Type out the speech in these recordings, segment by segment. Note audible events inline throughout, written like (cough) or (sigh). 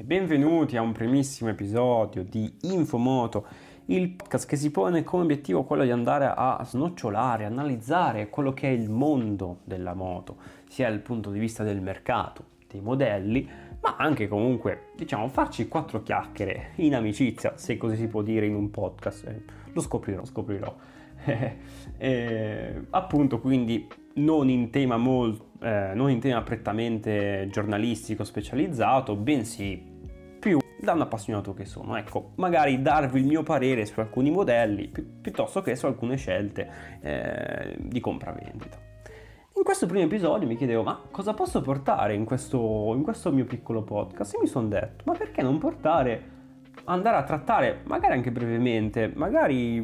e benvenuti a un primissimo episodio di Infomoto, il podcast che si pone come obiettivo quello di andare a snocciolare, analizzare quello che è il mondo della moto, sia dal punto di vista del mercato, dei modelli, ma anche comunque, diciamo, farci quattro chiacchiere in amicizia, se così si può dire in un podcast. Eh, lo scoprirò, scoprirò. (laughs) eh, appunto, quindi non in tema molto eh, non in tema prettamente giornalistico specializzato, bensì da un appassionato che sono. Ecco, magari darvi il mio parere su alcuni modelli pi- piuttosto che su alcune scelte eh, di compravendita. In questo primo episodio mi chiedevo, ma cosa posso portare in questo, in questo mio piccolo podcast? E mi sono detto, ma perché non portare, andare a trattare, magari anche brevemente, magari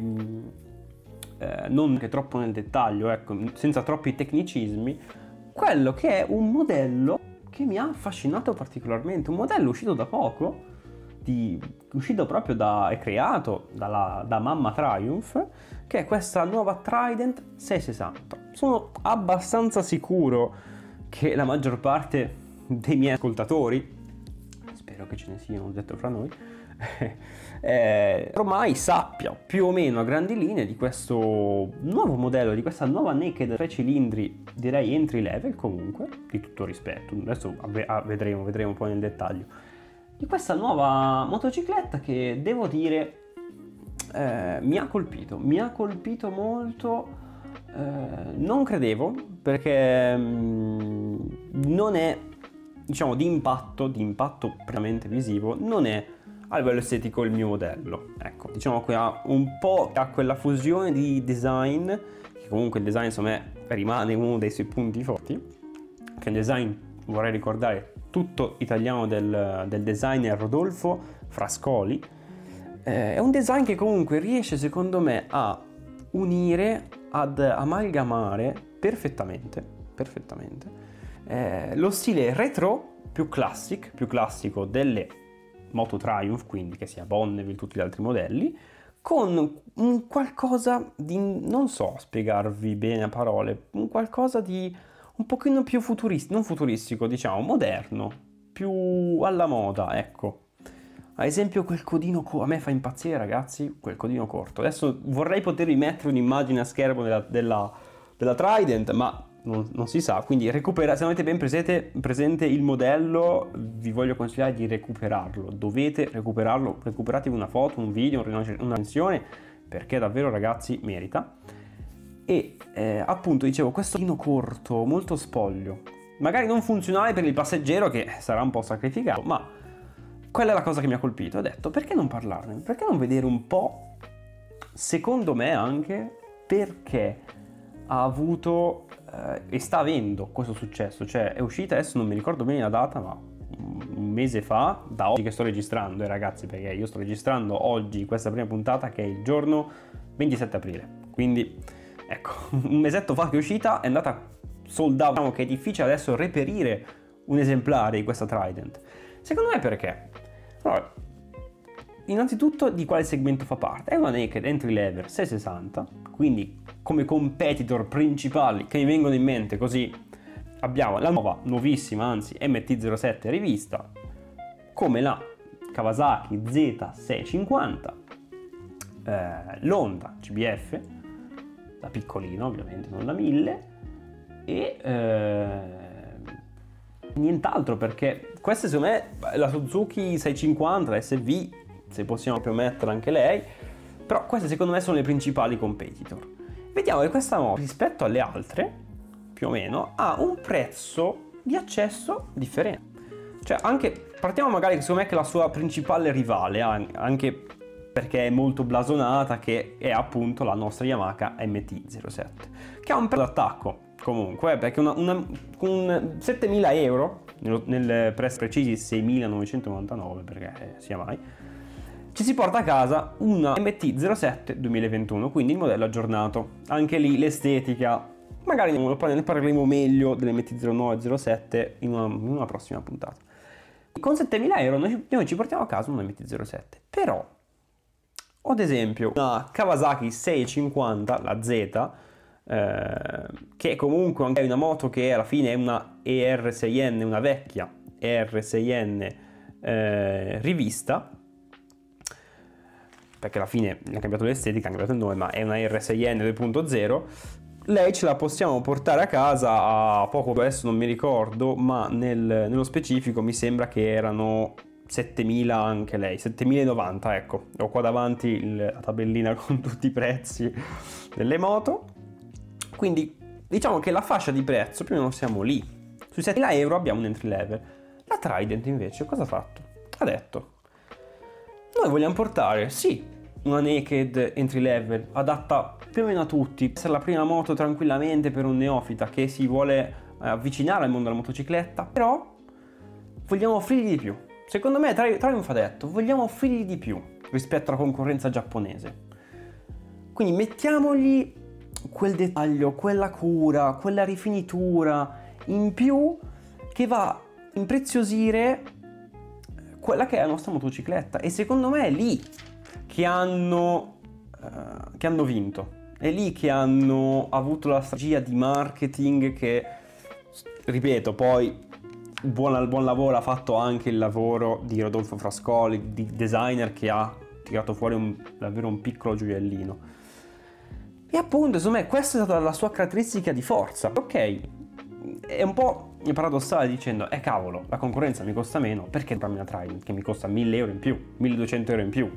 eh, non anche troppo nel dettaglio, ecco, senza troppi tecnicismi, quello che è un modello che mi ha affascinato particolarmente, un modello uscito da poco, di, uscito proprio da, e creato dalla, da Mamma Triumph, che è questa nuova Trident 660. Sono abbastanza sicuro che la maggior parte dei miei ascoltatori, spero che ce ne siano detto fra noi, (laughs) eh, ormai sappia più o meno a grandi linee di questo nuovo modello, di questa nuova naked 3 cilindri, direi entry level comunque, di tutto rispetto, adesso vedremo, vedremo poi nel dettaglio, di questa nuova motocicletta che devo dire eh, mi ha colpito, mi ha colpito molto. Eh, non credevo perché mh, mm, non è diciamo di impatto, di impatto prettamente visivo, non è a livello estetico il mio modello. Ecco, diciamo che ha un po' ha quella fusione di design, che comunque il design insomma rimane uno dei suoi punti forti, che è un design, vorrei ricordare, tutto italiano del, del designer Rodolfo Frascoli. Eh, è un design che comunque riesce secondo me a unire, ad amalgamare perfettamente, perfettamente eh, lo stile retro più classic, più classico delle Moto Triumph, quindi che sia Bonneville tutti gli altri modelli, con un qualcosa di, non so spiegarvi bene a parole, un qualcosa di un pochino più futuristico, non futuristico, diciamo, moderno, più alla moda, ecco. Ad esempio quel codino corto, a me fa impazzire ragazzi, quel codino corto. Adesso vorrei potervi mettere un'immagine a schermo della, della, della Trident, ma non, non, si sa, quindi recupera, se avete ben presente, presente, il modello, vi voglio consigliare di recuperarlo, dovete recuperarlo, recuperatevi una foto, un video, una recensione, perché davvero ragazzi merita. E eh, appunto dicevo, questo lino corto, molto spoglio, magari non funzionale per il passeggero che sarà un po' sacrificato, ma quella è la cosa che mi ha colpito, ho detto perché non parlarne, perché non vedere un po', secondo me anche, perché ha avuto eh, e sta avendo questo successo, cioè è uscita adesso non mi ricordo bene la data, ma un mese fa, da oggi che sto registrando, eh, ragazzi, perché io sto registrando oggi questa prima puntata che è il giorno 27 aprile. Quindi, ecco, (laughs) un mesetto fa che è uscita, è andata sold out, diciamo che è difficile adesso reperire un esemplare di questa Trident. Secondo me perché? Allora, innanzitutto di quale segmento fa parte? È una naked entry level 660, quindi come competitor principali che mi vengono in mente così abbiamo la nuova, nuovissima anzi MT-07 rivista, come la Kawasaki Z650, eh, l'Honda CBF, la piccolina ovviamente, non la 1000, e eh, nient'altro perché questa secondo me la Suzuki 650, la SV, se possiamo permettere anche lei, però queste secondo me sono le principali competitor. Vediamo che questa moto rispetto alle altre, più o meno, ha un prezzo di accesso differente. Cioè, anche partiamo magari secondo me che la sua principale rivale, anche perché è molto blasonata, che è appunto la nostra Yamaha MT-07, che ha un prezzo d'attacco comunque, eh, perché una, una, con 7.000 euro, nel, nel prezzo precisi 6.999, perché eh, sia mai, ci si porta a casa una MT-07 2021, quindi il modello aggiornato. Anche lì l'estetica, magari ne parleremo meglio dell'MT-09 e 07 in una, in una, prossima puntata. Con 7.000 euro noi, noi ci portiamo a casa un MT-07, però ho ad esempio una Kawasaki 650, la Z, eh, che comunque è una moto che alla fine è una ER6N, una vecchia ER6N eh, rivista, perché alla fine ha cambiato l'estetica, ha cambiato il nome, ma è una R6N 2.0, lei ce la possiamo portare a casa a poco, adesso non mi ricordo, ma nel, nello specifico mi sembra che erano 7000 anche lei, 7090 ecco, ho qua davanti la tabellina (laughs) con tutti i prezzi delle moto, quindi diciamo che la fascia di prezzo più o meno siamo lì, sui 7000 euro abbiamo un entry level, la Trident invece cosa ha fatto? Ha detto, noi vogliamo portare sì una naked entry level adatta più o meno a tutti, essere la prima moto tranquillamente per un neofita che si vuole eh, avvicinare al mondo della motocicletta, però vogliamo offrirgli di più. Secondo me Triumph ha detto, vogliamo offrirgli di più rispetto alla concorrenza giapponese. Quindi mettiamogli quel dettaglio, quella cura, quella rifinitura in più che va a impreziosire quella che è la nostra motocicletta. E secondo me è lì che hanno, uh, che hanno vinto. È lì che hanno avuto la strategia di marketing che, ripeto, poi buon, buon lavoro ha fatto anche il lavoro di Rodolfo Frascoli, di designer che ha tirato fuori un, davvero un piccolo gioiellino. E appunto, insomma, questa è stata la sua caratteristica di forza. Ok, è un po' paradossale dicendo, eh cavolo, la concorrenza mi costa meno, perché comprarmi una Trident che mi costa 1000 euro in più, 1200 euro in più,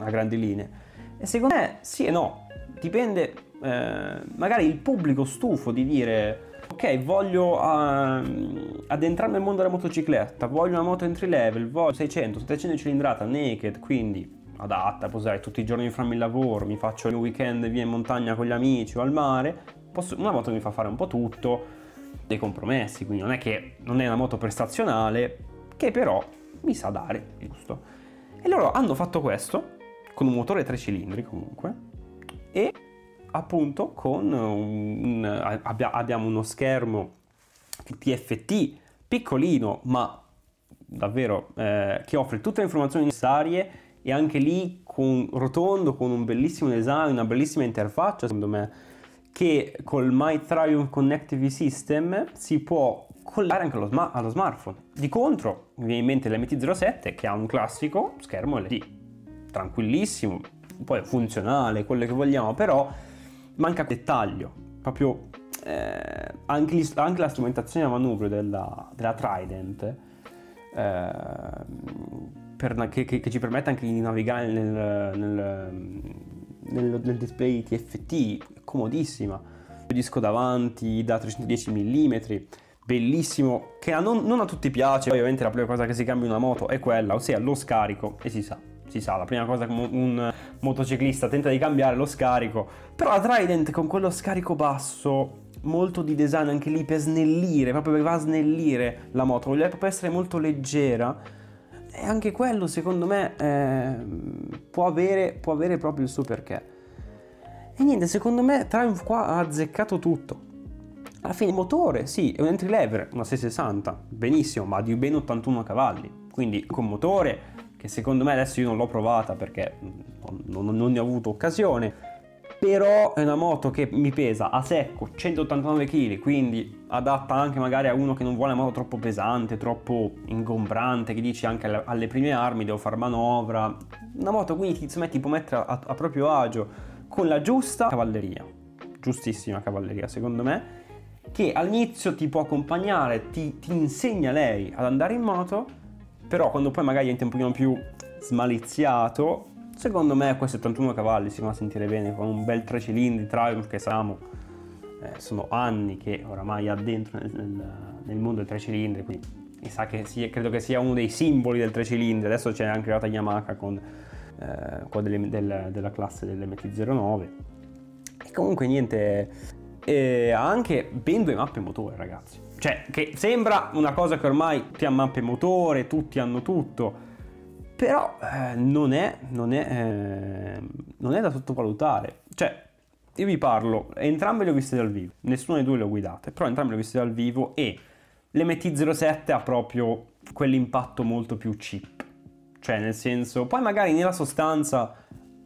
a grandi linee? E secondo me sì e no, dipende, eh, magari il pubblico stufo di dire ok, voglio uh, addentrarmi nel mondo della motocicletta, voglio una moto entry level, voglio 600, 700 cilindrata, naked, quindi adatta, posso usare tutti i giorni farmi il lavoro, mi faccio il weekend via in montagna con gli amici o al mare, posso, una moto mi fa fare un po' tutto, dei compromessi, quindi non è che non è una moto prestazionale, che però mi sa dare, giusto. E loro hanno fatto questo, con un motore 3 cilindri comunque, e appunto con un, un, abbiamo uno schermo TFT piccolino ma davvero eh, che offre tutte le informazioni necessarie e anche lì con rotondo con un bellissimo design una bellissima interfaccia secondo me che col My Triumph Connectivity System si può collare anche allo, sma- allo smartphone. Di contro mi viene in mente l'MT07 che ha un classico schermo LCD tranquillissimo poi funzionale quello che vogliamo però manca dettaglio, proprio eh, anche, anche, la strumentazione a manubrio della, della Trident eh, per, che, che, che, ci permette anche di navigare nel, nel, nel, nel display TFT, comodissima, il disco davanti da 310 mm, bellissimo, che non, non, a tutti piace, ovviamente la prima cosa che si cambia in una moto è quella, ossia lo scarico e si sa si sa, la prima cosa che un motociclista tenta di cambiare è lo scarico, però la Trident con quello scarico basso, molto di design anche lì per snellire, proprio va a snellire la moto, vuole proprio essere molto leggera, e anche quello secondo me eh, può, avere, può avere proprio il suo perché. E niente, secondo me Triumph qua ha azzeccato tutto. Alla fine il motore, sì, è un entry level, una 660, benissimo, ma di ben 81 cavalli. Quindi con motore che secondo me adesso io non l'ho provata perché non, non, non ne ho avuto occasione, però è una moto che mi pesa a secco 189 kg, quindi adatta anche magari a uno che non vuole una moto troppo pesante, troppo ingombrante, che dici anche alle, prime armi devo fare manovra. Una moto quindi insomma, ti può mettere a, a proprio agio con la giusta cavalleria, giustissima cavalleria secondo me, che all'inizio ti può accompagnare, ti, ti insegna lei ad andare in moto però quando poi magari è un pochino più smaliziato, secondo me quei 71 cavalli si va a sentire bene con un bel 3 cilindri Triumph che sappiamo eh, sono anni che oramai ha dentro nel, nel, nel mondo del 3 cilindri, quindi mi sa che sia, credo che sia uno dei simboli del 3 cilindri. Adesso c'è anche arrivata Yamaha con eh, delle, del, della classe dell'MT09. E comunque niente, eh, ha anche ben due mappe motore ragazzi cioè, che sembra una cosa che ormai tutti hanno mappe motore, tutti hanno tutto, però eh, non, è, non, è, eh, non è da sottovalutare. Cioè, io vi parlo, entrambe le ho viste dal vivo, nessuna delle due le ho guidate, però entrambe le ho viste dal vivo e l'MT07 ha proprio quell'impatto molto più cheap. Cioè, nel senso, poi magari nella sostanza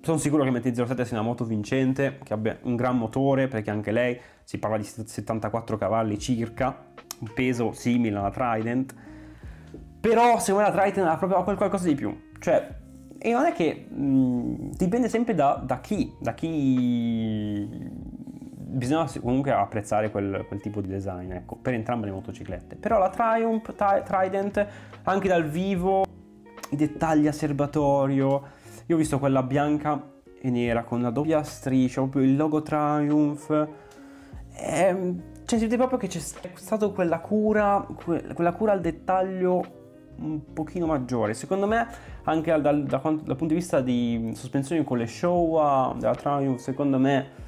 sono sicuro che MT-07 sia una moto vincente, che abbia un gran motore, perché anche lei si parla di 74 cavalli circa, un peso simile alla Trident, Però secondo me la Triton ha proprio qualcosa di più. Cioè, e non è che mh, dipende sempre da, da, chi, da chi bisogna comunque apprezzare quel, quel, tipo di design, ecco, per entrambe le motociclette. Però la Triumph, Trident, anche dal vivo, i dettagli a serbatoio, io ho visto quella bianca e nera con una doppia striscia, proprio il logo Triumph. E, ehm, cioè si vede proprio che c'è stata quella cura, quella cura al dettaglio un pochino maggiore. Secondo me, anche dal, dal, dal, punto di vista di sospensioni con le Showa della Triumph, secondo me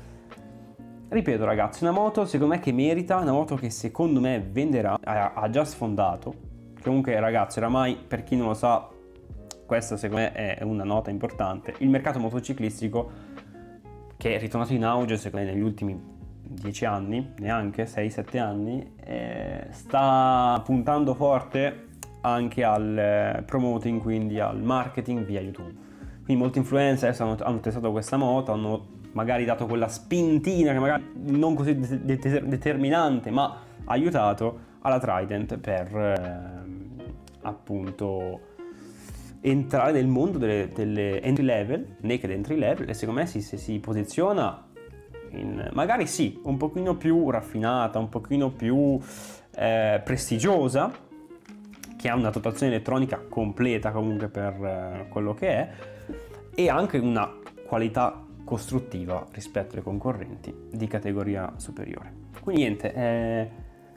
Ripeto ragazzi, una moto secondo me che merita, una moto che secondo me venderà, ha, ha già sfondato. Comunque ragazzi, oramai per chi non lo sa, questa secondo me è una nota importante. Il mercato motociclistico che è ritornato in auge secondo me negli ultimi 10 anni, neanche 6-7 anni, eh, sta puntando forte anche al eh, promoting, quindi al marketing via YouTube. Quindi molti influencer hanno, hanno testato questa moto, hanno magari dato quella spintina che magari non così de- de- determinante, ma aiutato alla Trident per eh, appunto entrare nel mondo delle, delle, entry level, naked entry level, e secondo me si, se si posiziona in, magari sì, un pochino più raffinata, un pochino più eh, prestigiosa, che ha una dotazione elettronica completa comunque per eh, quello che è, e anche una qualità costruttiva rispetto ai concorrenti di categoria superiore. Quindi niente, eh,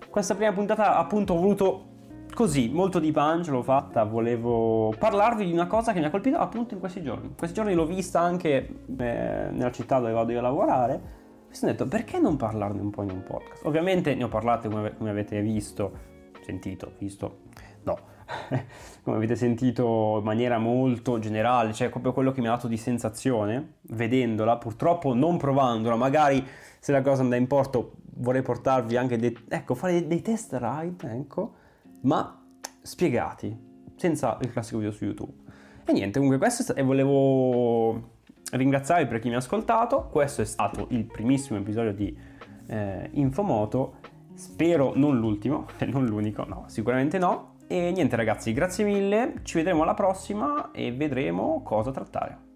questa prima puntata appunto ho voluto così, molto di punch, l'ho fatta, volevo parlarvi di una cosa che mi ha colpito appunto in questi giorni. In questi giorni l'ho vista anche eh, nella città dove vado io a lavorare. Mi sono detto perché non parlarne un po' in un podcast? Ovviamente ne ho parlato come, come avete visto, sentito, visto, no, (laughs) come avete sentito in maniera molto generale, cioè proprio quello che mi ha dato di sensazione vedendola, purtroppo non provandola, magari se la cosa andrà in porto vorrei portarvi anche dei, ecco, fare dei test ride, ecco, ma spiegati, senza il classico video su YouTube. E niente, comunque questo è, e volevo ringraziarvi per chi mi ha ascoltato, questo è stato il primissimo episodio di eh, Infomoto, spero non l'ultimo, (laughs) non l'unico, no, sicuramente no, e niente ragazzi, grazie mille, ci vedremo alla prossima e vedremo cosa trattare.